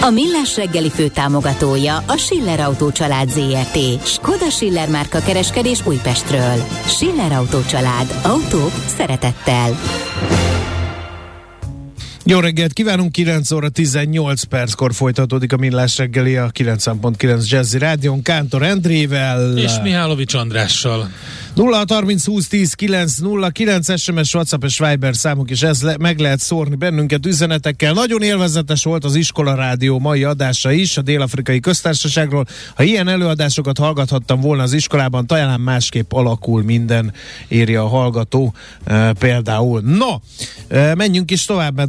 A Millás reggeli fő támogatója a Schiller Autó család ZRT. Skoda Schiller márka kereskedés Újpestről. Schiller Autó család. Autók szeretettel. Jó reggelt kívánunk, 9 óra 18 perckor folytatódik a Millás reggeli a 9.9 Jazzy Rádion Kántor Endrével. És Mihálovics Andrással. 0 30 20 10 9 0 9 SMS, WhatsApp és Viber számunk, és ez le, meg lehet szórni bennünket üzenetekkel. Nagyon élvezetes volt az Iskola Rádió mai adása is a Dél-Afrikai Köztársaságról. Ha ilyen előadásokat hallgathattam volna az iskolában, talán másképp alakul minden, írja a hallgató e, például. No, e, menjünk is tovább, mert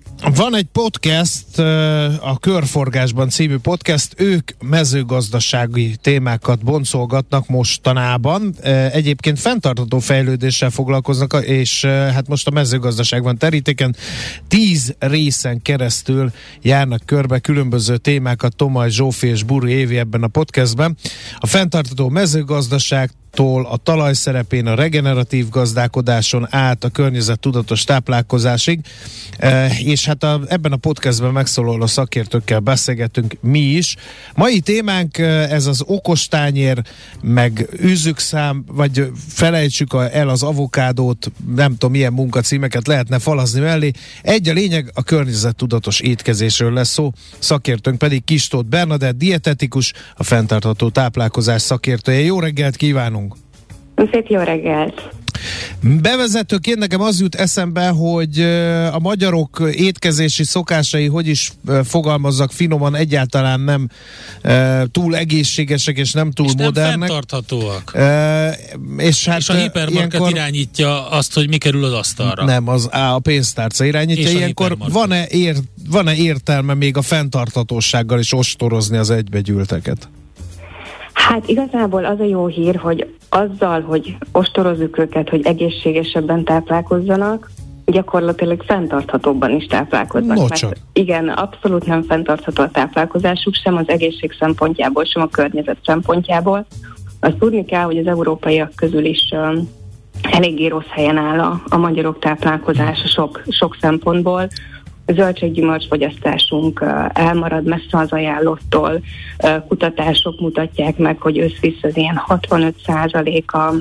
Van egy podcast, a Körforgásban című podcast, ők mezőgazdasági témákat boncolgatnak mostanában. Egyébként fenntartató fejlődéssel foglalkoznak, és hát most a mezőgazdaságban terítéken tíz részen keresztül járnak körbe különböző témákat Tomaj Zsófi és Buri Évi ebben a podcastben. A fenntartató mezőgazdaság, tól a talaj szerepén, a regeneratív gazdálkodáson át a környezet tudatos táplálkozásig, e, és hát a, ebben a podcastben megszólaló szakértőkkel beszélgetünk mi is. Mai témánk e, ez az okostányér, meg űzzük szám, vagy felejtsük el az avokádót, nem tudom milyen munkacímeket lehetne falazni mellé. Egy a lényeg, a környezet tudatos étkezésről lesz szó, szakértőnk pedig Kistót Bernadett, dietetikus, a fenntartható táplálkozás szakértője. Jó reggelt kívánunk! Szép jó reggelt! Bevezetőként nekem az jut eszembe, hogy a magyarok étkezési szokásai, hogy is fogalmazzak finoman, egyáltalán nem túl egészségesek és nem túl és modernek. Nem fenntarthatóak. és, hát és a hipermarket ilyenkor, irányítja azt, hogy mi kerül az asztalra. Nem, az a pénztárca irányítja. És ilyenkor van-e, ér, van-e értelme még a fenntarthatósággal is ostorozni az egybegyűlteket? Hát igazából az a jó hír, hogy azzal, hogy ostorozzuk őket, hogy egészségesebben táplálkozzanak, gyakorlatilag fenntarthatóbban is táplálkoznak. Mert igen, abszolút nem fenntartható a táplálkozásuk, sem az egészség szempontjából, sem a környezet szempontjából. Azt tudni kell, hogy az európaiak közül is um, eléggé rossz helyen áll a, a magyarok táplálkozása sok, sok szempontból zöldséggyümölcs fogyasztásunk elmarad messze az ajánlottól. Kutatások mutatják meg, hogy összvisz az ilyen 65 a,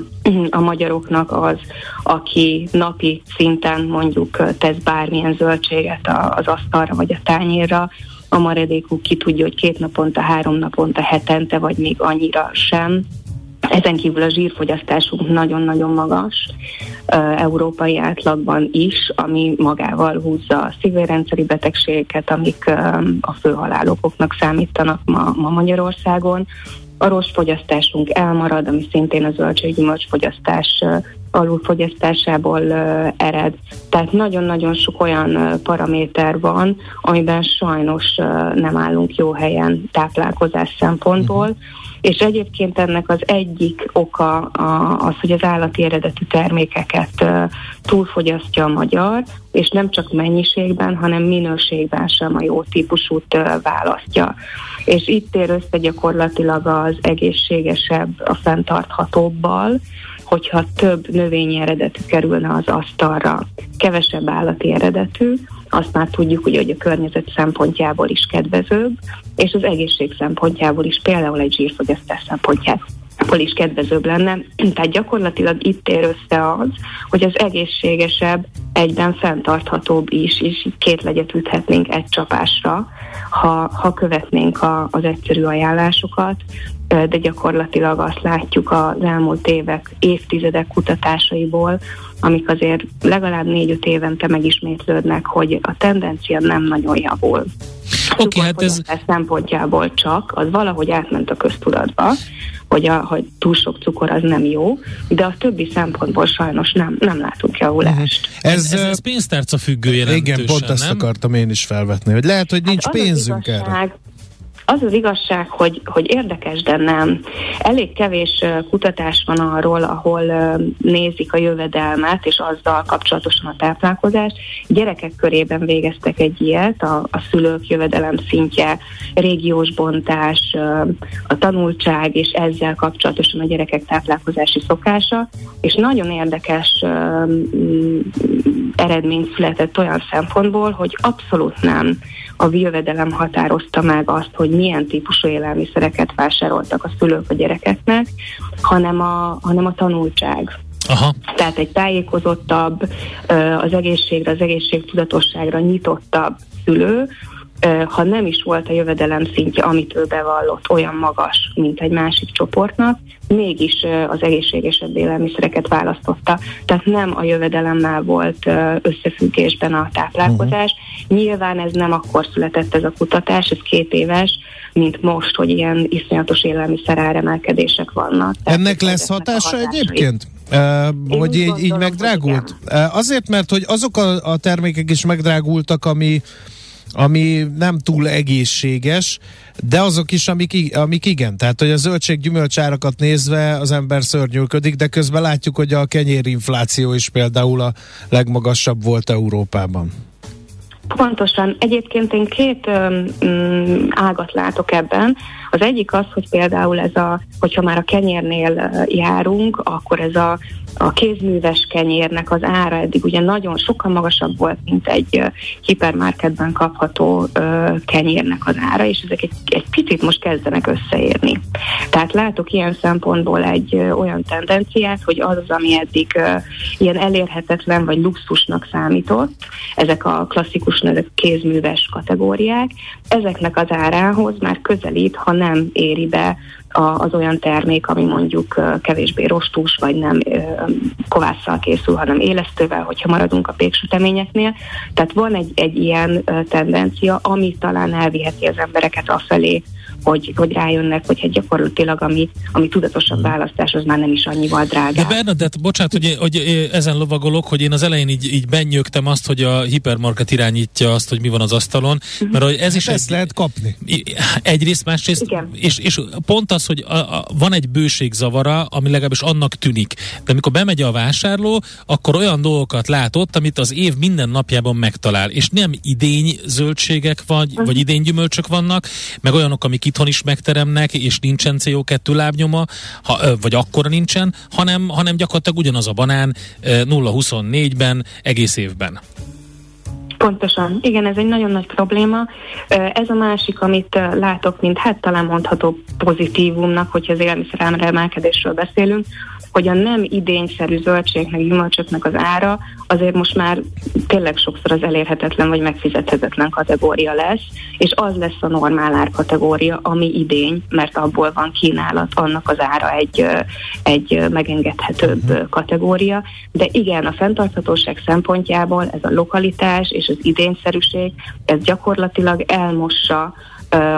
a magyaroknak az, aki napi szinten mondjuk tesz bármilyen zöldséget az asztalra vagy a tányérra, a maradékuk ki tudja, hogy két naponta, három naponta, hetente, vagy még annyira sem. Ezen kívül a zsírfogyasztásunk nagyon-nagyon magas, európai átlagban is, ami magával húzza a szívérendszeri betegségeket, amik a főhalálokoknak számítanak ma, ma Magyarországon. A rostfogyasztásunk elmarad, ami szintén a zöldséggyümölcs fogyasztás alulfogyasztásából ered. Tehát nagyon-nagyon sok olyan paraméter van, amiben sajnos nem állunk jó helyen táplálkozás szempontból. Uh-huh és egyébként ennek az egyik oka az, hogy az állati eredetű termékeket túlfogyasztja a magyar, és nem csak mennyiségben, hanem minőségben sem a jó típusút választja. És itt ér össze gyakorlatilag az egészségesebb, a fenntarthatóbbal, hogyha több növényi eredetű kerülne az asztalra, kevesebb állati eredetű, azt már tudjuk, hogy a környezet szempontjából is kedvezőbb, és az egészség szempontjából is, például egy zsírfogyasztás szempontjából is kedvezőbb lenne. Tehát gyakorlatilag itt ér össze az, hogy az egészségesebb, egyben fenntarthatóbb is, és két legyet üthetnénk egy csapásra, ha, ha követnénk a, az egyszerű ajánlásokat, de gyakorlatilag azt látjuk az elmúlt évek, évtizedek kutatásaiból, amik azért legalább négy-öt évente megismétlődnek, hogy a tendencia nem nagyon javul. Oké, okay, hát ez... szempontjából csak, az valahogy átment a köztudatba, hogy, a, hogy túl sok cukor az nem jó, de a többi szempontból sajnos nem, nem látunk javulást. Ez, ez, ez, ez pénztárca függő jelentősen, Igen, pont ezt nem? akartam én is felvetni, hogy lehet, hogy nincs hát pénzünk erre az az igazság, hogy, hogy érdekes, de nem. Elég kevés kutatás van arról, ahol nézik a jövedelmet, és azzal kapcsolatosan a táplálkozást. Gyerekek körében végeztek egy ilyet, a, a szülők jövedelem szintje, régiós bontás, a tanultság, és ezzel kapcsolatosan a gyerekek táplálkozási szokása, és nagyon érdekes eredmény született olyan szempontból, hogy abszolút nem a jövedelem határozta meg azt, hogy milyen típusú élelmiszereket vásároltak a szülők a gyerekeknek, hanem a, hanem a tanultság. Aha. Tehát egy tájékozottabb, az egészségre, az egészségtudatosságra nyitottabb szülő, ha nem is volt a jövedelem szintje, amit ő bevallott, olyan magas, mint egy másik csoportnak, mégis az egészségesebb élelmiszereket választotta. Tehát nem a jövedelemmel volt összefüggésben a táplálkozás. Uh-huh. Nyilván ez nem akkor született ez a kutatás, ez két éves, mint most, hogy ilyen iszonyatos élelmiszer áremelkedések vannak. Tehát Ennek lesz hatása egyébként? Uh, hogy így, így megdrágult? Uh, azért, mert hogy azok a, a termékek is megdrágultak, ami ami nem túl egészséges, de azok is, amik, amik igen. Tehát, hogy a zöldség gyümölcsárakat nézve az ember szörnyűködik, de közben látjuk, hogy a kenyérinfláció is például a legmagasabb volt Európában. Pontosan. Egyébként én két um, ágat látok ebben. Az egyik az, hogy például ez a, hogyha már a kenyérnél járunk, akkor ez a, a kézműves kenyérnek az ára eddig ugye nagyon sokkal magasabb volt, mint egy hipermarketben kapható kenyérnek az ára, és ezek egy, egy picit most kezdenek összeérni. Tehát látok ilyen szempontból egy olyan tendenciát, hogy az, ami eddig ilyen elérhetetlen vagy luxusnak számított, ezek a klasszikus kézműves kategóriák, ezeknek az árához már közelít, ha nem éri be az olyan termék, ami mondjuk kevésbé rostús, vagy nem kovásszal készül, hanem élesztővel, hogyha maradunk a péksüteményeknél. Tehát van egy, egy ilyen tendencia, ami talán elviheti az embereket afelé, hogy, hogy rájönnek, hogy hát gyakorlatilag ami, ami tudatosabb választás, az már nem is annyival drágább. De Bernadett, bocsánat, hogy, hogy ezen lovagolok, hogy én az elején így, így benyögtem azt, hogy a hipermarket irányítja azt, hogy mi van az asztalon, uh-huh. mert hogy ez is... Hát ezt egy, lehet kapni. Egyrészt, másrészt, Igen. És, és pont az, hogy a, a, van egy bőségzavara, ami legalábbis annak tűnik. De amikor bemegy a vásárló, akkor olyan dolgokat látott, amit az év minden napjában megtalál. És nem idény zöldségek vagy, uh-huh. vagy idény gyümölcsök vannak, meg olyanok, amik itthon is megteremnek, és nincsen CO2 lábnyoma, ha, vagy akkora nincsen, hanem, hanem gyakorlatilag ugyanaz a banán 0-24-ben egész évben. Pontosan. Igen, ez egy nagyon nagy probléma. Ez a másik, amit látok, mint hát talán mondható pozitívumnak, hogyha az élelmiszer emelkedésről beszélünk, hogy a nem idényszerű zöldségnek, gyümölcsöknek az ára azért most már tényleg sokszor az elérhetetlen vagy megfizethetetlen kategória lesz, és az lesz a normál árkategória, ami idény, mert abból van kínálat, annak az ára egy, egy megengedhetőbb mhm. kategória. De igen, a fenntarthatóság szempontjából ez a lokalitás és az idényszerűség, ez gyakorlatilag elmossa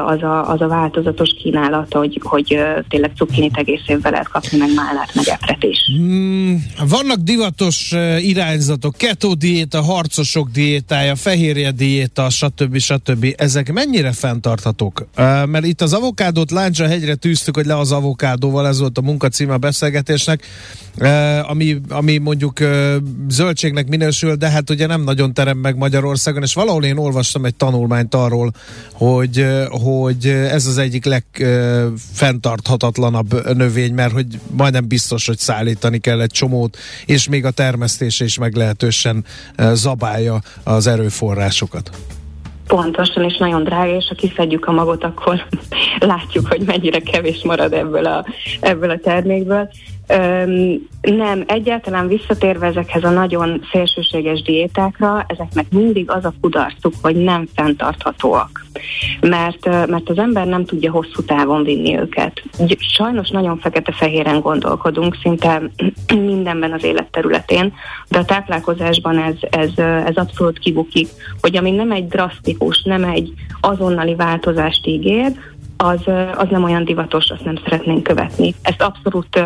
az a, az a változatos kínálat, hogy, hogy tényleg cukkinit egész évvel lehet kapni, meg málát, meg epret is. Mm, vannak divatos irányzatok, keto diéta, harcosok diétája, fehérje diéta, stb. stb. Ezek mennyire fenntarthatók? Mert itt az avokádót láncsa hegyre tűztük, hogy le az avokádóval, ez volt a munkacíme a beszélgetésnek, ami, ami mondjuk zöldségnek minősül, de hát ugye nem nagyon terem meg Magyarországon, és valahol én olvastam egy tanulmányt arról, hogy hogy ez az egyik legfenntarthatatlanabb növény, mert hogy majdnem biztos, hogy szállítani kell egy csomót, és még a termesztése is meglehetősen zabálja az erőforrásokat. Pontosan, és nagyon drága, és ha kiszedjük a magot, akkor látjuk, hogy mennyire kevés marad ebből a, ebből a termékből. Nem, egyáltalán visszatérve ezekhez a nagyon szélsőséges diétákra, ezeknek mindig az a kudarcuk, hogy nem fenntarthatóak. Mert, mert az ember nem tudja hosszú távon vinni őket. Sajnos nagyon fekete-fehéren gondolkodunk, szinte mindenben az életterületén, de a táplálkozásban ez, ez, ez abszolút kibukik, hogy ami nem egy drasztikus, nem egy azonnali változást ígér, az, az nem olyan divatos, azt nem szeretnénk követni. Ezt abszolút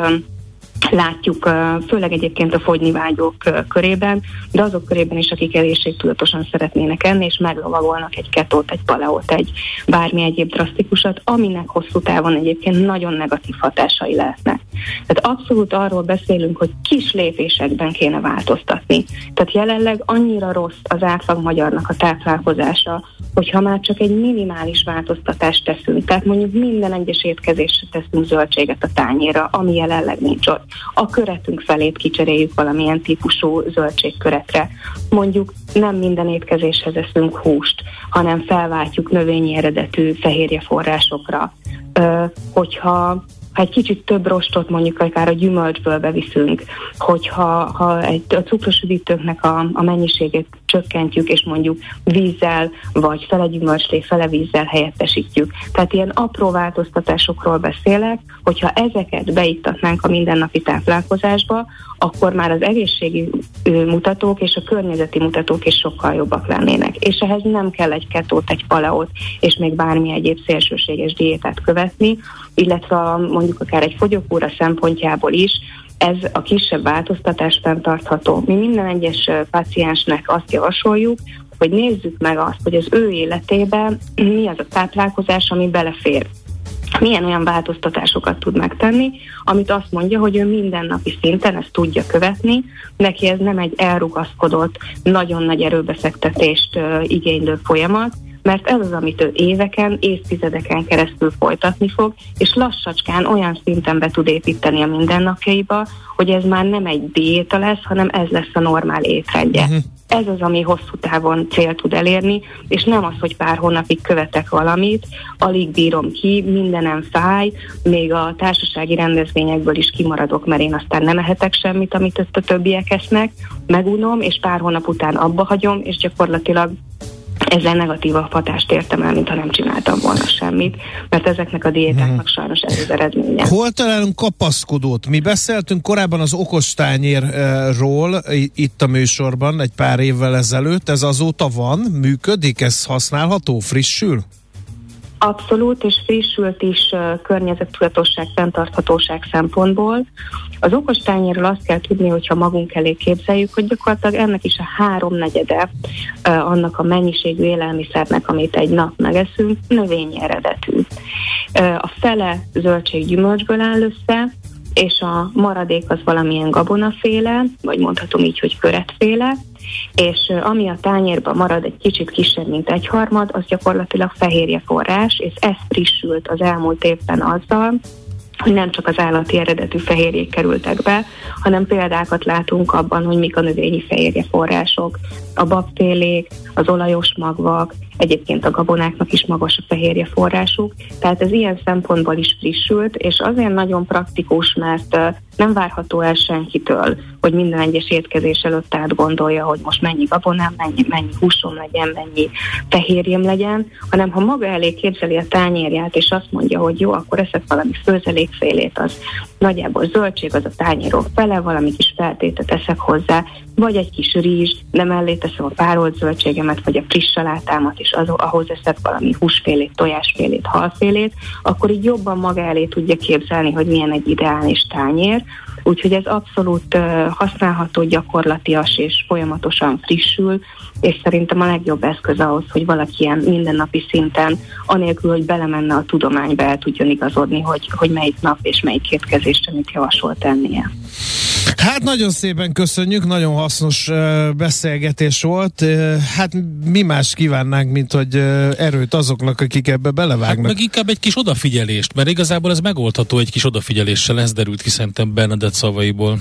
látjuk, főleg egyébként a fogyni vágyók körében, de azok körében is, akik egészségtudatosan szeretnének enni, és meglovagolnak egy ketót, egy paleót, egy bármi egyéb drasztikusat, aminek hosszú távon egyébként nagyon negatív hatásai lehetnek. Tehát abszolút arról beszélünk, hogy kis lépésekben kéne változtatni. Tehát jelenleg annyira rossz az átlag magyarnak a táplálkozása, hogyha már csak egy minimális változtatást teszünk, tehát mondjuk minden egyes étkezésre teszünk zöldséget a tányéra, ami jelenleg nincs ott a köretünk felét kicseréljük valamilyen típusú zöldségköretre. Mondjuk nem minden étkezéshez eszünk húst, hanem felváltjuk növényi eredetű fehérje forrásokra. Ö, hogyha ha egy kicsit több rostot mondjuk akár a gyümölcsből beviszünk, hogyha ha egy, a cukrosüdítőknek a, a mennyiségét csökkentjük, és mondjuk vízzel, vagy fele gyümölcslé, fele vízzel helyettesítjük. Tehát ilyen apró változtatásokról beszélek, hogyha ezeket beiktatnánk a mindennapi táplálkozásba, akkor már az egészségi mutatók és a környezeti mutatók is sokkal jobbak lennének. És ehhez nem kell egy ketót, egy paleót, és még bármi egyéb szélsőséges diétát követni, illetve mondjuk akár egy fogyókúra szempontjából is, ez a kisebb változtatás fenntartható. Mi minden egyes paciensnek azt javasoljuk, hogy nézzük meg azt, hogy az ő életében mi az a táplálkozás, ami belefér milyen olyan változtatásokat tud megtenni, amit azt mondja, hogy ő mindennapi szinten ezt tudja követni, neki ez nem egy elrugaszkodott, nagyon nagy erőbeszektetést igénylő folyamat, mert ez az, amit ő éveken, évtizedeken keresztül folytatni fog, és lassacskán olyan szinten be tud építeni a mindennapjaiba, hogy ez már nem egy diéta lesz, hanem ez lesz a normál étrendje. Uh-huh. Ez az, ami hosszú távon cél tud elérni, és nem az, hogy pár hónapig követek valamit, alig bírom ki, mindenem fáj, még a társasági rendezvényekből is kimaradok, mert én aztán nem ehetek semmit, amit ott a többiek esznek, megunom, és pár hónap után abba hagyom, és gyakorlatilag ezzel negatívabb hatást értem el, mintha nem csináltam volna semmit, mert ezeknek a diétáknak hmm. sajnos ez az eredménye. Hol találunk kapaszkodót? Mi beszéltünk korábban az okostányérról itt a műsorban egy pár évvel ezelőtt, ez azóta van, működik, ez használható, frissül? Abszolút, és frissült is környezettudatosság, fenntarthatóság szempontból. Az okostányéről azt kell tudni, hogyha magunk elé képzeljük, hogy gyakorlatilag ennek is a háromnegyede annak a mennyiségű élelmiszernek, amit egy nap megeszünk, növényi eredetű. A fele zöldséggyümölcsből áll össze, és a maradék az valamilyen gabonaféle, vagy mondhatom így, hogy köretféle, és ami a tányérban marad egy kicsit kisebb, mint egy harmad, az gyakorlatilag fehérje forrás, és ez frissült az elmúlt évben azzal, hogy nem csak az állati eredetű fehérjék kerültek be, hanem példákat látunk abban, hogy mik a növényi fehérje források, a babfélék, az olajos magvak, egyébként a gabonáknak is magas a fehérje forrásuk, tehát ez ilyen szempontból is frissült, és azért nagyon praktikus, mert nem várható el senkitől, hogy minden egyes étkezés előtt átgondolja, hogy most mennyi gabonám, mennyi, mennyi húsom legyen, mennyi fehérjem legyen, hanem ha maga elé képzeli a tányérját, és azt mondja, hogy jó, akkor eszek valami főzelékfélét, az nagyjából zöldség, az a tányérok fele, valami kis feltétet eszek hozzá, vagy egy kis rizs, de mellé teszem a párolt zöldségemet, vagy a friss salátámat, és az, ahhoz eszek valami húsfélét, tojásfélét, halfélét, akkor így jobban maga elé tudja képzelni, hogy milyen egy ideális tányér, Úgyhogy ez abszolút uh, használható, gyakorlatias és folyamatosan frissül, és szerintem a legjobb eszköz ahhoz, hogy valaki ilyen mindennapi szinten, anélkül, hogy belemenne a tudományba, el tudjon igazodni, hogy, hogy melyik nap és melyik étkezést, amit javasol tennie. Hát nagyon szépen köszönjük, nagyon hasznos beszélgetés volt. Hát mi más kívánnánk, mint hogy erőt azoknak, akik ebbe belevágnak. Hát meg inkább egy kis odafigyelést, mert igazából ez megoldható egy kis odafigyeléssel, ez derült ki szerintem Bernadett szavaiból.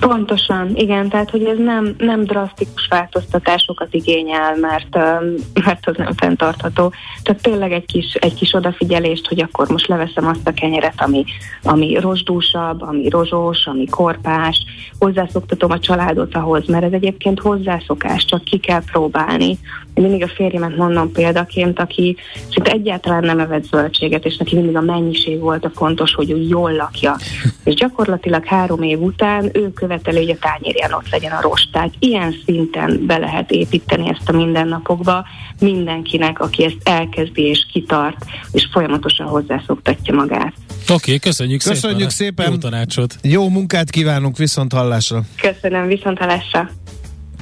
Pontosan, igen, tehát hogy ez nem, nem drasztikus változtatásokat igényel, mert, mert az nem fenntartható. Tehát tényleg egy kis, egy kis odafigyelést, hogy akkor most leveszem azt a kenyeret, ami, ami rozsdúsabb, ami rozsós, ami korpás, hozzászoktatom a családot ahhoz, mert ez egyébként hozzászokás, csak ki kell próbálni. Én mindig a férjemet mondom példaként, aki szinte egyáltalán nem evett zöldséget, és neki mindig a mennyiség volt a fontos, hogy ő jól lakja. És gyakorlatilag három év után ő követeli, hogy a tányérján ott legyen a rost. Tehát ilyen szinten be lehet építeni ezt a mindennapokba mindenkinek, aki ezt elkezdi és kitart, és folyamatosan hozzászoktatja magát. Oké, okay, köszönjük, köszönjük szépen. szépen. Jó tanácsot. Jó munkát kívánunk, viszont hallásra. Köszönöm, viszont hallásra.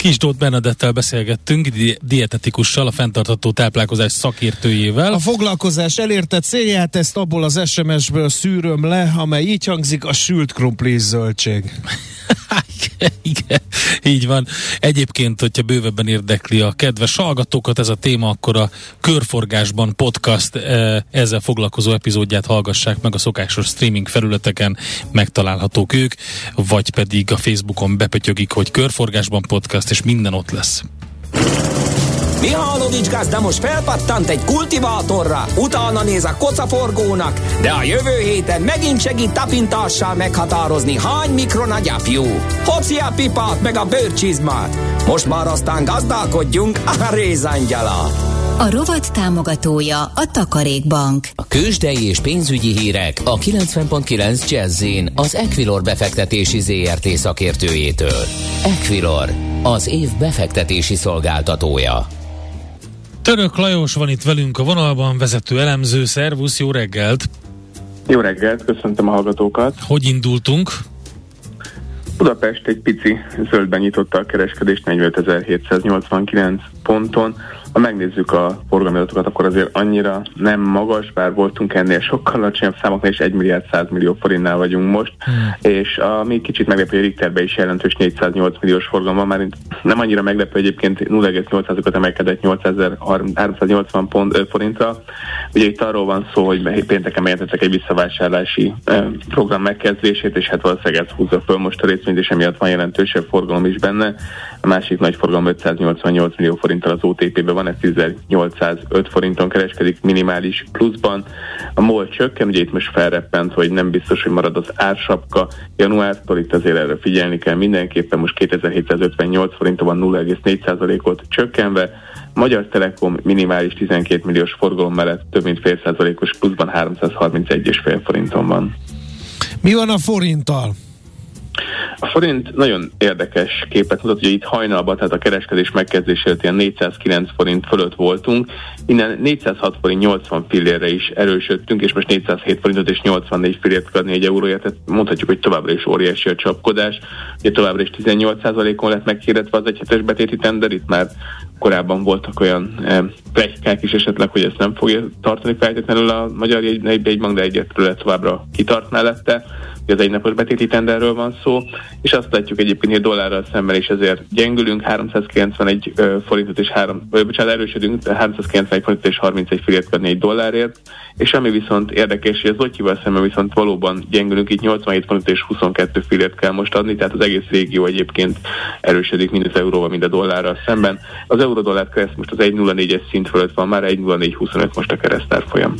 Kisdót Benedettel beszélgettünk, di- dietetikussal, a fenntartató táplálkozás szakértőjével. A foglalkozás elérte célját, ezt abból az SMS-ből szűröm le, amely így hangzik, a sült krumpli zöldség. Igen, így van. Egyébként, hogyha bővebben érdekli a kedves hallgatókat ez a téma, akkor a Körforgásban podcast eh, ezzel foglalkozó epizódját hallgassák meg a szokásos streaming felületeken, megtalálhatók ők, vagy pedig a Facebookon bepötyögik, hogy Körforgásban podcast, és minden ott lesz. Mihálovics gazda most felpattant egy kultivátorra, utána néz a kocaforgónak, de a jövő héten megint segít tapintással meghatározni, hány mikron a gyapjú. Hoci a pipát meg a bőrcsizmát. Most már aztán gazdálkodjunk a rézangyala. A rovat támogatója a Takarékbank. A kősdei és pénzügyi hírek a 90.9 jazz az Equilor befektetési ZRT szakértőjétől. Equilor, az év befektetési szolgáltatója. Török Lajos van itt velünk a vonalban, vezető elemző. Szervusz, jó reggelt! Jó reggelt, köszöntöm a hallgatókat! Hogy indultunk? Budapest egy pici zöldben nyitotta a kereskedést 45.789 ponton. Ha megnézzük a forgalmi adatokat, akkor azért annyira nem magas, bár voltunk ennél sokkal alacsonyabb számoknál, és 1 milliárd 100 millió forintnál vagyunk most, hmm. és ami kicsit meglepő, hogy Richterben is jelentős 408 milliós forgalom van, már nem annyira meglepő, egyébként 0,8-okat emelkedett 8380 pont, ö, forintra. Ugye itt arról van szó, hogy pénteken bejelentettek egy visszavásárlási ö, program megkezdését, és hát valószínűleg ez húzza föl most a részvényt, és emiatt van jelentősebb forgalom is benne. A másik nagy forgalom 588 millió forinttal az OTP-ben van, ez 10.805 forinton kereskedik minimális pluszban. A MOL csökken, ugye itt most felreppent, hogy nem biztos, hogy marad az ársapka januártól, itt azért erre figyelni kell mindenképpen, most 2758 forinton van 0,4%-ot csökkenve, Magyar Telekom minimális 12 milliós forgalom mellett több mint fél százalékos pluszban 331,5 forinton van. Mi van a forinttal? A forint nagyon érdekes képet mutat, hogy itt hajnalban, tehát a kereskedés megkezdésért ilyen 409 forint fölött voltunk, innen 406 forint 80 fillérre is erősödtünk, és most 407 forintot és 84 fillért adni egy euróért, tehát mondhatjuk, hogy továbbra is óriási a csapkodás. Ugye továbbra is 18%-on lett meghirdetve az egyhetes betéti tender, itt már korábban voltak olyan eh, plegykák is esetleg, hogy ezt nem fogja tartani feltétlenül a magyar jegybank, de egyetről továbbra kitart mellette az egynapos betéti tenderről van szó, és azt látjuk egyébként, hogy dollárral szemben is ezért gyengülünk, 391 forintot és 3, vagy bocsánat, erősödünk, 391 forintot és 31 fillért adni egy dollárért, és ami viszont érdekes, hogy az Lotyival szemben viszont valóban gyengülünk, itt 87 forintot és 22 fillért kell most adni, tehát az egész régió egyébként erősödik mind az euróval, mind a dollárral szemben. Az euró-dollár kereszt most az 1.04-es szint fölött van, már 1.0425 most a keresztár folyam.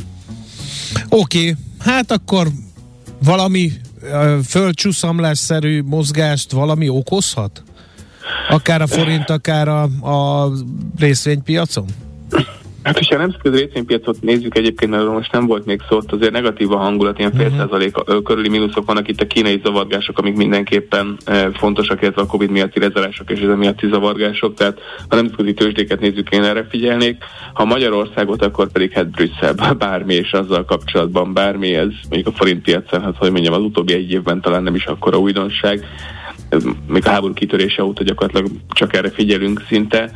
Oké, okay. hát akkor valami földcsúszamlásszerű mozgást valami okozhat? Akár a forint, akár a, a részvénypiacon? Hát, hogyha a nemzetközi részvénypiacot nézzük egyébként, mert most nem volt még szó, azért negatív a hangulat, ilyen fél uh-huh. százalék körüli mínuszok vannak itt a kínai zavargások, amik mindenképpen e, fontosak, illetve a Covid miatti rezervások és ez miatti zavargások, tehát ha nemzetközi tőzsdéket nézzük, én erre figyelnék. Ha Magyarországot, akkor pedig hát Brüsszel, bármi és azzal kapcsolatban bármi, ez mondjuk a forint piacon, hát hogy mondjam, az utóbbi egy évben talán nem is akkora újdonság még a háború kitörése óta gyakorlatilag csak erre figyelünk szinte,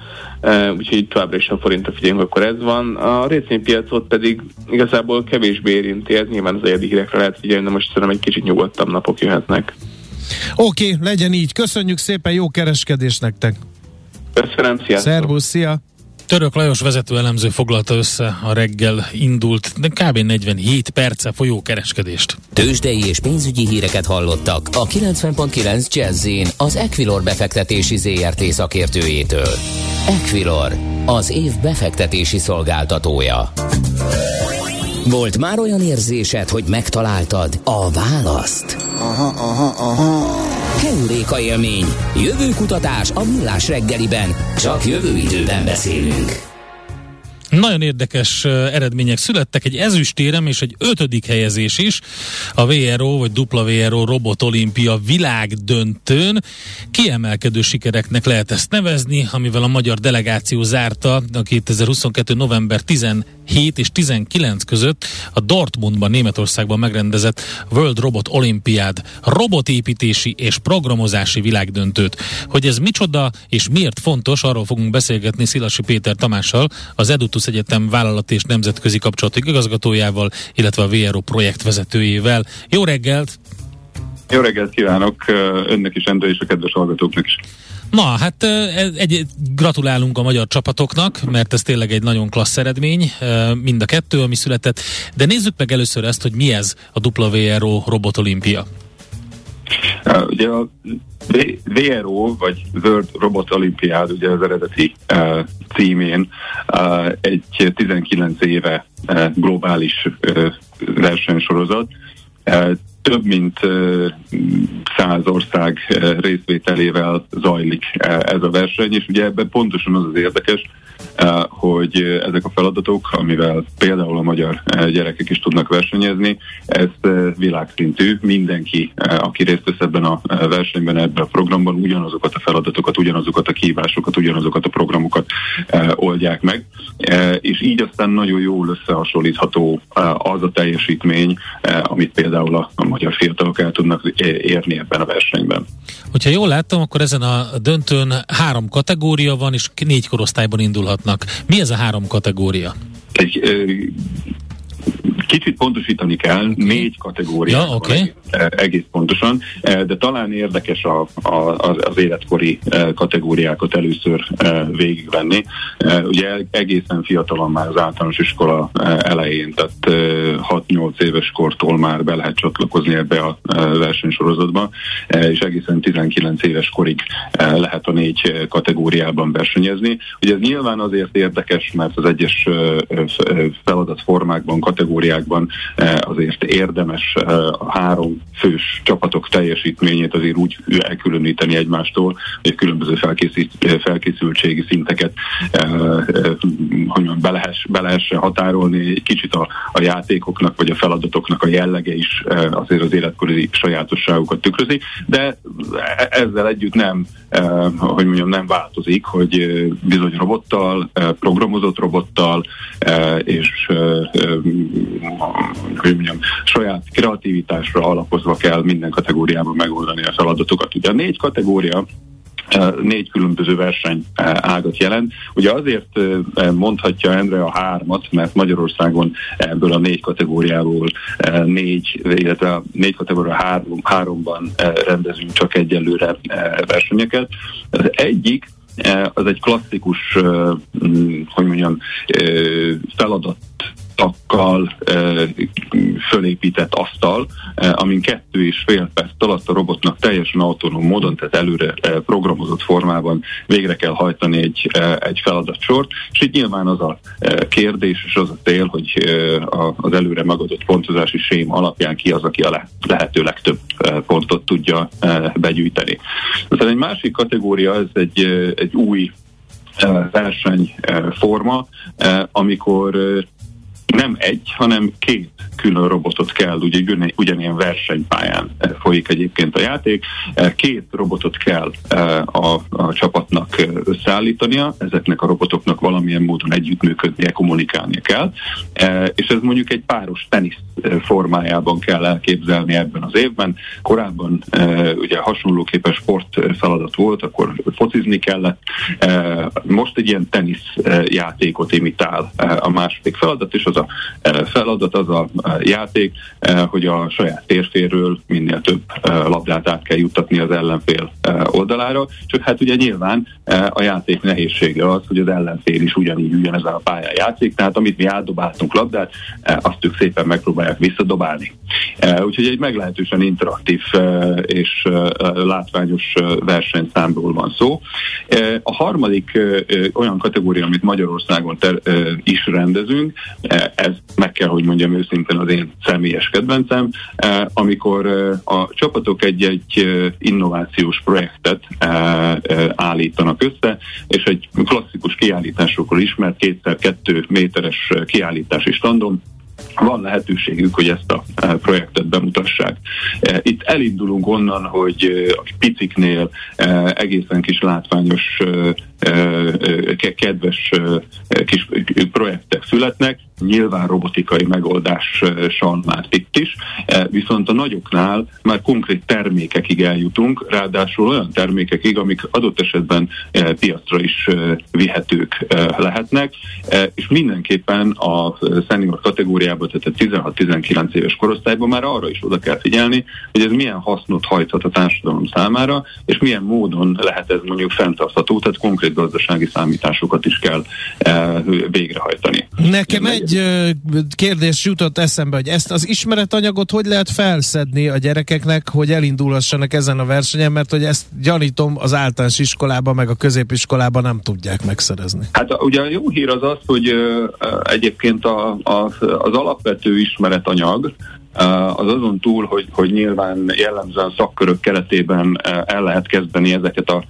úgyhogy továbbra is a forintra figyelünk, akkor ez van. A részvénypiacot pedig igazából kevésbé érinti, ez nyilván az egyedi hírekre lehet figyelni, de most szerintem egy kicsit nyugodtabb napok jöhetnek. Oké, okay, legyen így. Köszönjük szépen, jó kereskedés nektek! Köszönöm, sziasztok! Szervusz, szia! Török Lajos vezető elemző foglalta össze a reggel indult, de kb. 47 perce folyó kereskedést. Tőzsdei és pénzügyi híreket hallottak a 90.9 jazz az Equilor befektetési ZRT szakértőjétől. Equilor, az év befektetési szolgáltatója. Volt már olyan érzésed, hogy megtaláltad a választ? Aha, aha, aha. Heuréka élmény. Jövő kutatás a millás reggeliben. Csak jövő időben beszélünk. Nagyon érdekes eredmények születtek, egy ezüstérem és egy ötödik helyezés is a VRO vagy WRO Robot Olimpia világdöntőn. Kiemelkedő sikereknek lehet ezt nevezni, amivel a magyar delegáció zárta a 2022. november 17 és 19 között a Dortmundban, Németországban megrendezett World Robot Olimpiád robotépítési és programozási világdöntőt. Hogy ez micsoda és miért fontos, arról fogunk beszélgetni Szilasi Péter Tamással, az Edutus Hubertus Egyetem vállalati és nemzetközi kapcsolatok igazgatójával, illetve a VRO projektvezetőjével. Jó reggelt! Jó reggelt kívánok önnek is, Endre, és a kedves hallgatóknak is. Na, hát egy, gratulálunk a magyar csapatoknak, mert ez tényleg egy nagyon klassz eredmény, mind a kettő, ami született. De nézzük meg először ezt, hogy mi ez a WRO Robot Olimpia. Ugye a VRO, vagy World Robot Olympiád, ugye az eredeti uh, címén uh, egy 19 éve uh, globális uh, versenysorozat. Több mint száz ország részvételével zajlik ez a verseny, és ugye ebben pontosan az az érdekes, hogy ezek a feladatok, amivel például a magyar gyerekek is tudnak versenyezni, ez világszintű. Mindenki, aki részt vesz ebben a versenyben, ebben a programban ugyanazokat a feladatokat, ugyanazokat a kihívásokat, ugyanazokat a programokat oldják meg, és így aztán nagyon jól összehasonlítható az a teljesítmény, amit például a fiatalok el tudnak érni ebben a versenyben. Hogyha jól láttam, akkor ezen a döntőn három kategória van, és négy korosztályban indulhatnak. Mi ez a három kategória? Egy, Kicsit pontosítani kell, négy kategória ja, okay. egész, egész pontosan, de talán érdekes a, a, az életkori kategóriákat először végigvenni. Ugye egészen fiatalon már az általános iskola elején, tehát 6-8 éves kortól már be lehet csatlakozni ebbe a versenysorozatba, és egészen 19 éves korig lehet a négy kategóriában versenyezni. Ugye ez nyilván azért érdekes, mert az egyes feladatformákban, kategóriák világban eh, azért érdemes eh, a három fős csapatok teljesítményét azért úgy elkülöníteni egymástól, hogy különböző eh, felkészültségi szinteket hogy mondjam, be, lehess, be lehessen határolni, egy kicsit a, a játékoknak vagy a feladatoknak a jellege is azért az életkori sajátosságokat tükrözi, de ezzel együtt nem, hogy mondjam, nem változik, hogy bizony robottal, programozott robottal és hogy mondjam, saját kreativitásra alapozva kell minden kategóriában megoldani a feladatokat. Ugye a négy kategória négy különböző verseny ágat jelent. Ugye azért mondhatja Endre a hármat, mert Magyarországon ebből a négy kategóriából négy, illetve a négy kategória három, háromban rendezünk csak egyelőre versenyeket. Az egyik az egy klasszikus, hogy mondjam, feladat takkal fölépített asztal, amin kettő és fél perc alatt a robotnak teljesen autonóm módon, tehát előre programozott formában végre kell hajtani egy, egy feladatsort, és itt nyilván az a kérdés és az a cél, hogy az előre megadott pontozási sém alapján ki az, aki a le, lehető legtöbb pontot tudja begyűjteni. Aztán egy másik kategória, ez egy, egy új versenyforma, amikor nem egy, hanem két külön robotot kell, ugye ugyanilyen versenypályán eh, folyik egyébként a játék, eh, két robotot kell eh, a, a csapatnak összeállítania, ezeknek a robotoknak valamilyen módon együttműködnie, kommunikálnia kell, és ez mondjuk egy páros tenisz formájában kell elképzelni ebben az évben. Korábban ugye hasonlóképpen sport feladat volt, akkor focizni kellett, most egy ilyen tenisz játékot imitál a második feladat, és az a feladat, az a játék, hogy a saját térféről minél több labdát át kell juttatni az ellenfél oldalára, csak hát ugye nyilván a játék nehézsége az, hogy az ellenfél is ugyanígy ugyanezen a pályán játszik, tehát amit mi átdobáltunk labdát, azt ők szépen megpróbálják visszadobálni. Úgyhogy egy meglehetősen interaktív és látványos versenyszámról van szó. A harmadik olyan kategória, amit Magyarországon ter- is rendezünk, ez meg kell, hogy mondjam őszintén az én személyes kedvencem, amikor a csapatok egy-egy innovációs projektet állítanak össze, és egy klasszikus kiállításokról ismert kétszer kettő méteres kiállítási standon van lehetőségük, hogy ezt a projektet bemutassák. Itt elindulunk onnan, hogy a piciknél egészen kis látványos, kedves kis projektek születnek, nyilván robotikai megoldással már itt is, viszont a nagyoknál már konkrét termékekig eljutunk, ráadásul olyan termékekig, amik adott esetben piacra is vihetők lehetnek, és mindenképpen a senior kategóriában tehát 16-19 éves korosztályban már arra is oda kell figyelni, hogy ez milyen hasznot hajthat a társadalom számára, és milyen módon lehet ez mondjuk fenntartható, tehát konkrét gazdasági számításokat is kell e, végrehajtani. Nekem egy kérdés jutott eszembe, hogy ezt az ismeretanyagot hogy lehet felszedni a gyerekeknek, hogy elindulhassanak ezen a versenyen, mert hogy ezt gyanítom az általános iskolában, meg a középiskolában nem tudják megszerezni. Hát ugye a jó hír az az, hogy egyébként a, a, az alap alapvető ismeretanyag, az azon túl, hogy, hogy nyilván jellemzően szakkörök keretében el lehet kezdeni ezeket a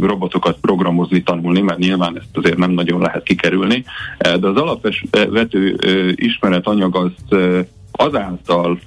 robotokat programozni, tanulni, mert nyilván ezt azért nem nagyon lehet kikerülni, de az alapvető ismeretanyag az azáltal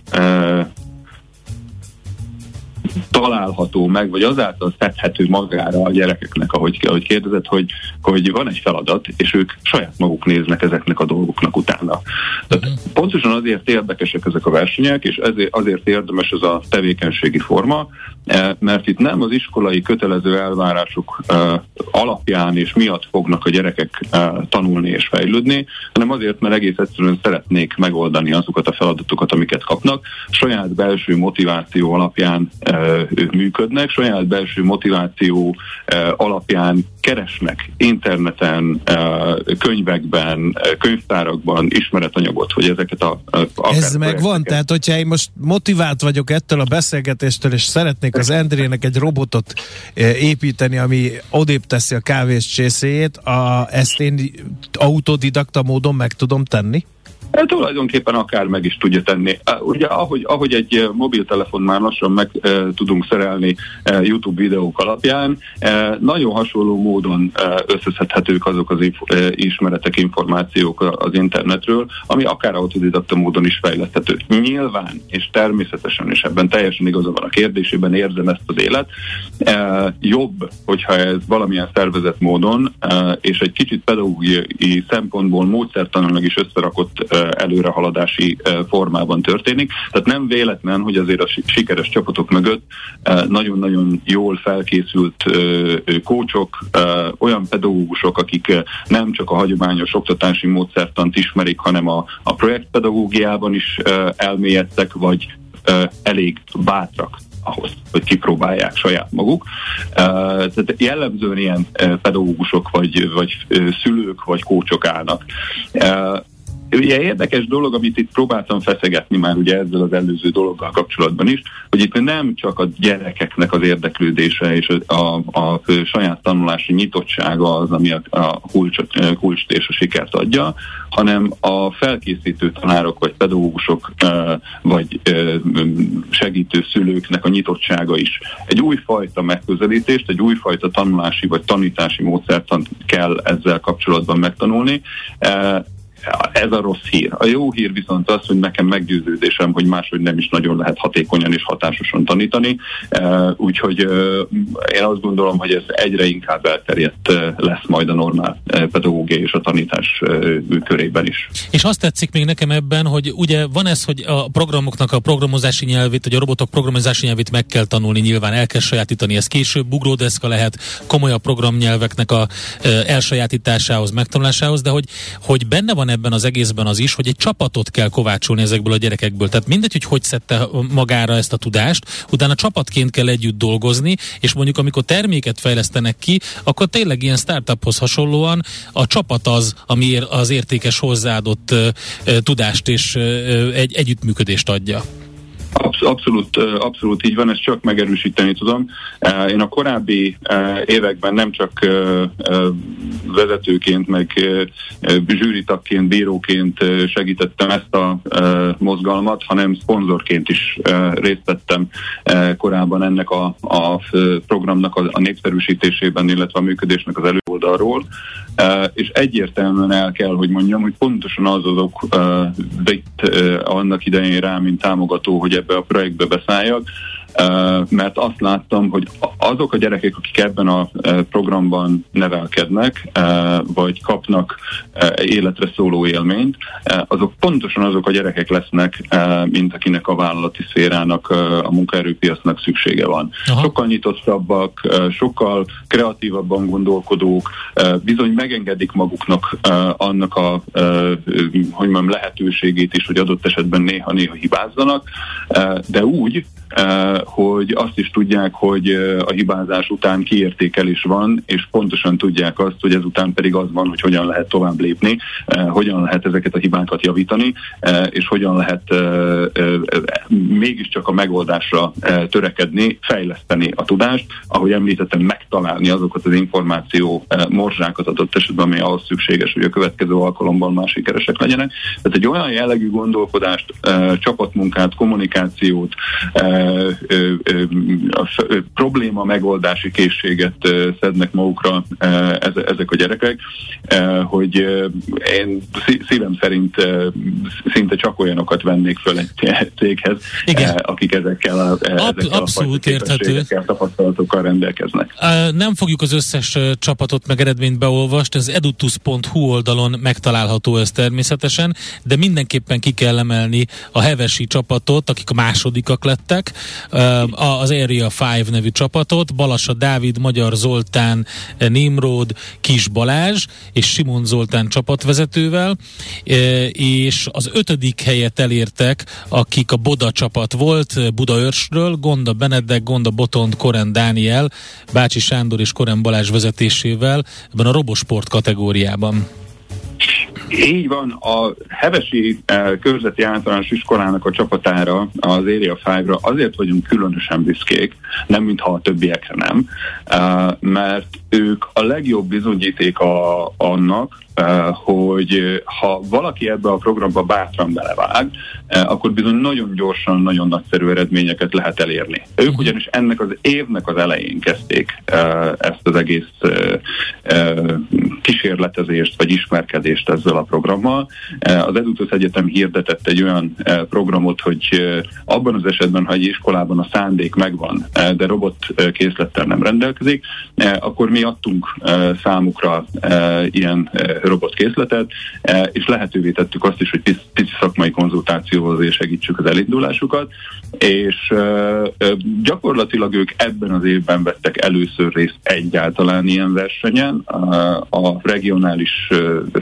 található meg, vagy azáltal szedhető magára a gyerekeknek, ahogy, ahogy kérdezett, hogy, hogy van egy feladat, és ők saját maguk néznek ezeknek a dolgoknak utána. Tehát uh-huh. pontosan azért érdekesek ezek a versenyek, és ezért, azért érdemes ez a tevékenységi forma, eh, mert itt nem az iskolai kötelező elvárások eh, alapján és miatt fognak a gyerekek eh, tanulni és fejlődni, hanem azért, mert egész egyszerűen szeretnék megoldani azokat a feladatokat, amiket kapnak, saját belső motiváció alapján ők működnek, saját belső motiváció alapján keresnek interneten, könyvekben, könyvtárakban ismeretanyagot, hogy ezeket a... a Ez megvan, tehát hogyha én most motivált vagyok ettől a beszélgetéstől, és szeretnék az Endrének egy robotot építeni, ami odébb teszi a kávés csészéjét, a, ezt én autodidakta módon meg tudom tenni? E, tulajdonképpen akár meg is tudja tenni. Ugye ahogy, ahogy egy mobiltelefon már lassan meg e, tudunk szerelni e, YouTube videók alapján, e, nagyon hasonló módon e, összeszedhetők azok az inf- e, ismeretek, információk az internetről, ami akár autodidakta módon is fejleszthető. Nyilván és természetesen, és ebben teljesen igaza van a kérdésében, érzem ezt az élet, e, jobb, hogyha ez valamilyen szervezett módon, e, és egy kicsit pedagógiai szempontból módszertanilag is összerakott e, előrehaladási formában történik. Tehát nem véletlen, hogy azért a sikeres csapatok mögött nagyon-nagyon jól felkészült kócsok, olyan pedagógusok, akik nem csak a hagyományos oktatási módszertant ismerik, hanem a, a projektpedagógiában is elmélyedtek, vagy elég bátrak ahhoz, hogy kipróbálják saját maguk. Tehát jellemzően ilyen pedagógusok, vagy, vagy szülők, vagy kócsok állnak. Ugye érdekes dolog, amit itt próbáltam feszegetni már ugye ezzel az előző dologgal kapcsolatban is, hogy itt nem csak a gyerekeknek az érdeklődése és a, a, a saját tanulási nyitottsága az, ami a, a kulcsot, kulcst és a sikert adja, hanem a felkészítő tanárok vagy pedagógusok vagy segítő szülőknek a nyitottsága is. Egy újfajta megközelítést, egy újfajta tanulási vagy tanítási módszert kell ezzel kapcsolatban megtanulni ez a rossz hír. A jó hír viszont az, hogy nekem meggyőződésem, hogy máshogy nem is nagyon lehet hatékonyan és hatásosan tanítani, úgyhogy én azt gondolom, hogy ez egyre inkább elterjedt lesz majd a normál pedagógia és a tanítás körében is. És azt tetszik még nekem ebben, hogy ugye van ez, hogy a programoknak a programozási nyelvét, vagy a robotok programozási nyelvét meg kell tanulni, nyilván el kell sajátítani, ez később ugródeszka lehet komolyabb programnyelveknek a elsajátításához, megtanulásához, de hogy, hogy benne van ebben az egészben az is, hogy egy csapatot kell kovácsolni ezekből a gyerekekből. Tehát mindegy, hogy hogy szedte magára ezt a tudást, utána csapatként kell együtt dolgozni, és mondjuk amikor terméket fejlesztenek ki, akkor tényleg ilyen startuphoz hasonlóan a csapat az, ami az értékes hozzáadott tudást és egy együttműködést adja. Abszolút, abszolút így van, ezt csak megerősíteni tudom. Én a korábbi években nem csak vezetőként, meg zsűritakként, bíróként segítettem ezt a mozgalmat, hanem szponzorként is részt vettem korábban ennek a, a programnak a, népszerűsítésében, illetve a működésnek az előoldalról. És egyértelműen el kell, hogy mondjam, hogy pontosan az azok itt annak idején rá, mint támogató, hogy ebbe a projektbe beszálljak, mert azt láttam, hogy azok a gyerekek, akik ebben a programban nevelkednek, vagy kapnak életre szóló élményt, azok pontosan azok a gyerekek lesznek, mint akinek a vállalati szférának, a munkaerőpiacnak szüksége van. Aha. Sokkal nyitottabbak, sokkal kreatívabban gondolkodók, bizony megengedik maguknak annak a hogy mondjam, lehetőségét is, hogy adott esetben néha-néha hibázzanak, de úgy, hogy azt is tudják, hogy a hibázás után kiértékelés van, és pontosan tudják azt, hogy ezután pedig az van, hogy hogyan lehet tovább lépni, hogyan lehet ezeket a hibákat javítani, és hogyan lehet mégiscsak a megoldásra törekedni, fejleszteni a tudást, ahogy említettem, megtalálni azokat az információ morzsákat adott esetben, ami ahhoz szükséges, hogy a következő alkalommal más sikeresek legyenek. Tehát egy olyan jellegű gondolkodást, csapatmunkát, kommunikációt, a probléma megoldási készséget szednek magukra ezek a gyerekek, hogy én szívem szerint szinte csak olyanokat vennék föl egy céghez, Igen. akik ezekkel a, ezekkel abszolút érthető. tapasztalatokkal rendelkeznek. Nem fogjuk az összes csapatot meg eredményt beolvasni, az edutus.hu oldalon megtalálható ez természetesen, de mindenképpen ki kell emelni a hevesi csapatot, akik a másodikak lettek, az Area 5 nevű csapatot, Balassa Dávid, Magyar Zoltán, Nimród, Kis Balázs és Simon Zoltán csapatvezetővel, és az ötödik helyet elértek, akik a Boda csapat volt, Budaörsről, Gonda Benedek, Gonda Botond, Koren Dániel, Bácsi Sándor és Koren Balázs vezetésével ebben a robosport kategóriában. Így van, a Hevesi uh, Körzeti Általános Iskolának a csapatára, az Area 5-ra azért vagyunk különösen büszkék, nem mintha a többiekre nem, uh, mert ők a legjobb bizonyítéka annak, Eh, hogy eh, ha valaki ebbe a programba bátran belevág, eh, akkor bizony nagyon gyorsan, nagyon nagyszerű eredményeket lehet elérni. Ők mhm. ugyanis ennek az évnek az elején kezdték ezt az egész kísérletezést vagy ismerkedést ezzel a programmal. Az Edutus Egyetem hirdetett egy olyan programot, hogy abban az esetben, ha egy iskolában a szándék megvan, de robot készlettel nem rendelkezik, akkor mi adtunk számukra ilyen robotkészletet, e, és lehetővé tettük azt is, hogy pici szakmai konzultációhoz és segítsük az elindulásukat, és e, e, gyakorlatilag ők ebben az évben vettek először részt egyáltalán ilyen versenyen. A regionális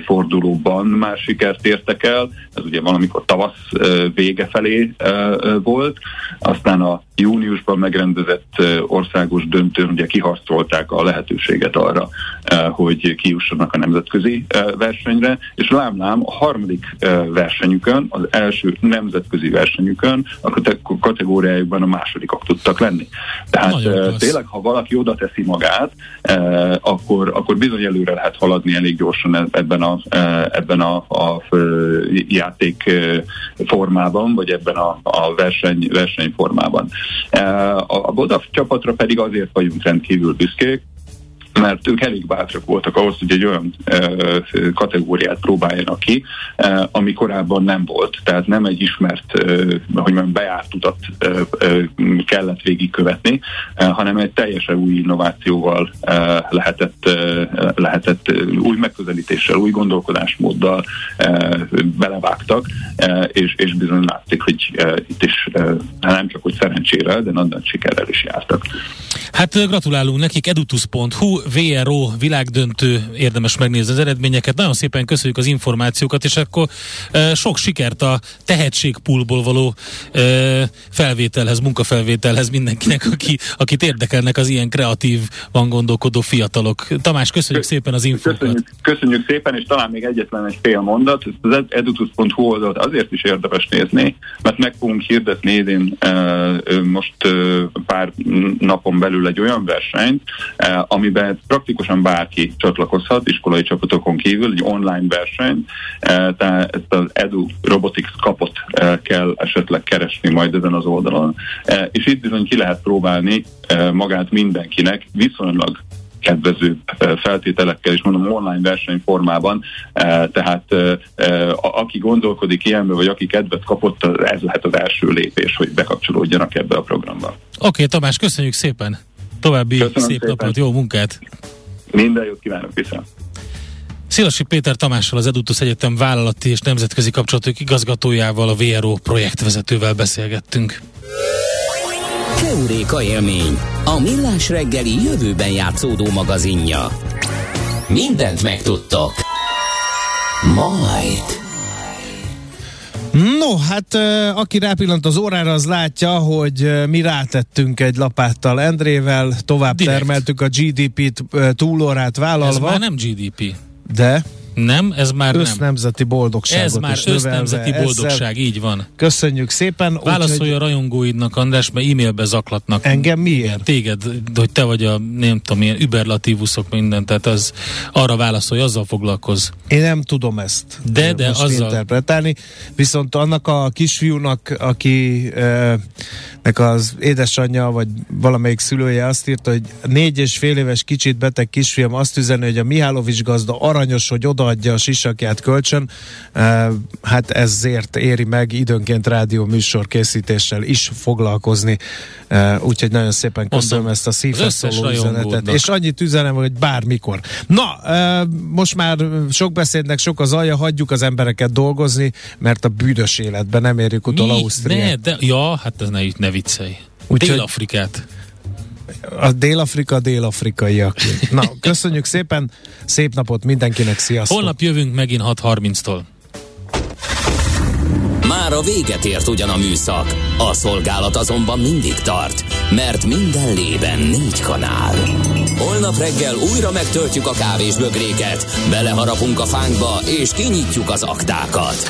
fordulóban már sikert értek el, ez ugye valamikor tavasz vége felé volt, aztán a júniusban megrendezett országos döntőn ugye kiharcolták a lehetőséget arra, hogy kijussanak a nemzetközi versenyre, és lámlám a harmadik versenyükön, az első nemzetközi versenyükön a kategóriájukban a másodikak tudtak lenni. Tehát Nagyon tényleg, ha valaki oda teszi magát, akkor, akkor bizony előre lehet haladni elég gyorsan e-, ebben a, ebben a, a játék formában, vagy ebben a, a verseny, versenyformában. A Bodaf csapatra pedig azért vagyunk rendkívül büszkék, mert ők elég bátrak voltak ahhoz, hogy egy olyan kategóriát próbáljanak ki, ami korábban nem volt. Tehát nem egy ismert, hogy mondjam, bejárt utat kellett végigkövetni, hanem egy teljesen új innovációval lehetett, lehetett új megközelítéssel, új gondolkodásmóddal belevágtak, és, és bizony látszik, hogy itt is nem csak hogy szerencsére, de nagy sikerrel is jártak. Hát gratulálunk nekik, edutus.hu VRO világdöntő, érdemes megnézni az eredményeket. Nagyon szépen köszönjük az információkat, és akkor e, sok sikert a tehetségpulból való e, felvételhez, munkafelvételhez mindenkinek, aki, akit érdekelnek az ilyen kreatív, van gondolkodó fiatalok. Tamás, köszönjük szépen az infokat. Köszönjük, köszönjük szépen, és talán még egyetlen egy fél mondat. Az edutus.hu oldalt azért is érdemes nézni, mert meg fogunk hirdetni idén e, most e, pár napon belül egy olyan versenyt, e, amiben praktikusan bárki csatlakozhat, iskolai csapatokon kívül, egy online verseny, e, tehát ezt az Edu Robotics kapot e, kell esetleg keresni majd ezen az oldalon. És itt bizony ki lehet próbálni magát mindenkinek viszonylag kedvező feltételekkel, és mondom online versenyformában, tehát aki gondolkodik ilyenbe, vagy aki kedvet kapott, ez lehet az első lépés, hogy bekapcsolódjanak ebbe a programba. Oké, okay, Tamás, köszönjük szépen! További Köszönöm szép szépen. napot, jó munkát! Minden jót kívánok, viszont! Szilasi Péter Tamással, az Edutus Egyetem vállalati és nemzetközi kapcsolatok igazgatójával, a VRO projektvezetővel beszélgettünk. Keuréka élmény, a millás reggeli jövőben játszódó magazinja. Mindent megtudtok. Majd. No, hát aki rápillant az órára, az látja, hogy mi rátettünk egy lapáttal Endrével, tovább Direkt. termeltük a GDP-t túlórát vállalva. Ez már nem GDP. De? Nem, ez már nem. Össznemzeti boldogság. Ez már össznemzeti boldogság, Ezzel így van. Köszönjük szépen. Válaszolj úgy, a rajongóidnak, András, mert e-mailbe zaklatnak. Engem miért? Téged, hogy te vagy a, nem tudom, ilyen überlatívusok minden, tehát az arra válaszolj, azzal foglalkoz. Én nem tudom ezt. De, de azzal. interpretálni, viszont annak a kisfiúnak, aki e, nek az édesanyja, vagy valamelyik szülője azt írta, hogy négy és fél éves kicsit beteg kisfiam azt üzeni, hogy a Mihálovics gazda aranyos, hogy oda odaadja a sisakját kölcsön, hát ezért éri meg időnként rádió műsor készítéssel is foglalkozni. Úgyhogy nagyon szépen köszönöm ezt a szívhez szóló üzenetet. És annyit üzenem, hogy bármikor. Na, most már sok beszédnek sok az alja, hagyjuk az embereket dolgozni, mert a bűnös életben nem érjük utol Ausztriát. Ne, de, ja, hát ez ne, ne viccelj. Dél-Afrikát a Dél-Afrika dél-afrikaiak. Na, köszönjük szépen, szép napot mindenkinek, sziasztok! Holnap jövünk megint 6.30-tól. Már a véget ért ugyan a műszak, a szolgálat azonban mindig tart, mert minden lében négy kanál. Holnap reggel újra megtöltjük a kávés bögréket, beleharapunk a fánkba és kinyitjuk az aktákat.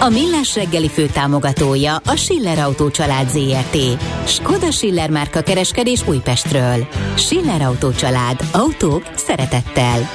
A Millás reggeli fő támogatója a Schiller Autó család ZRT. Skoda Schiller márka kereskedés Újpestről. Schiller Autó család. Autók szeretettel.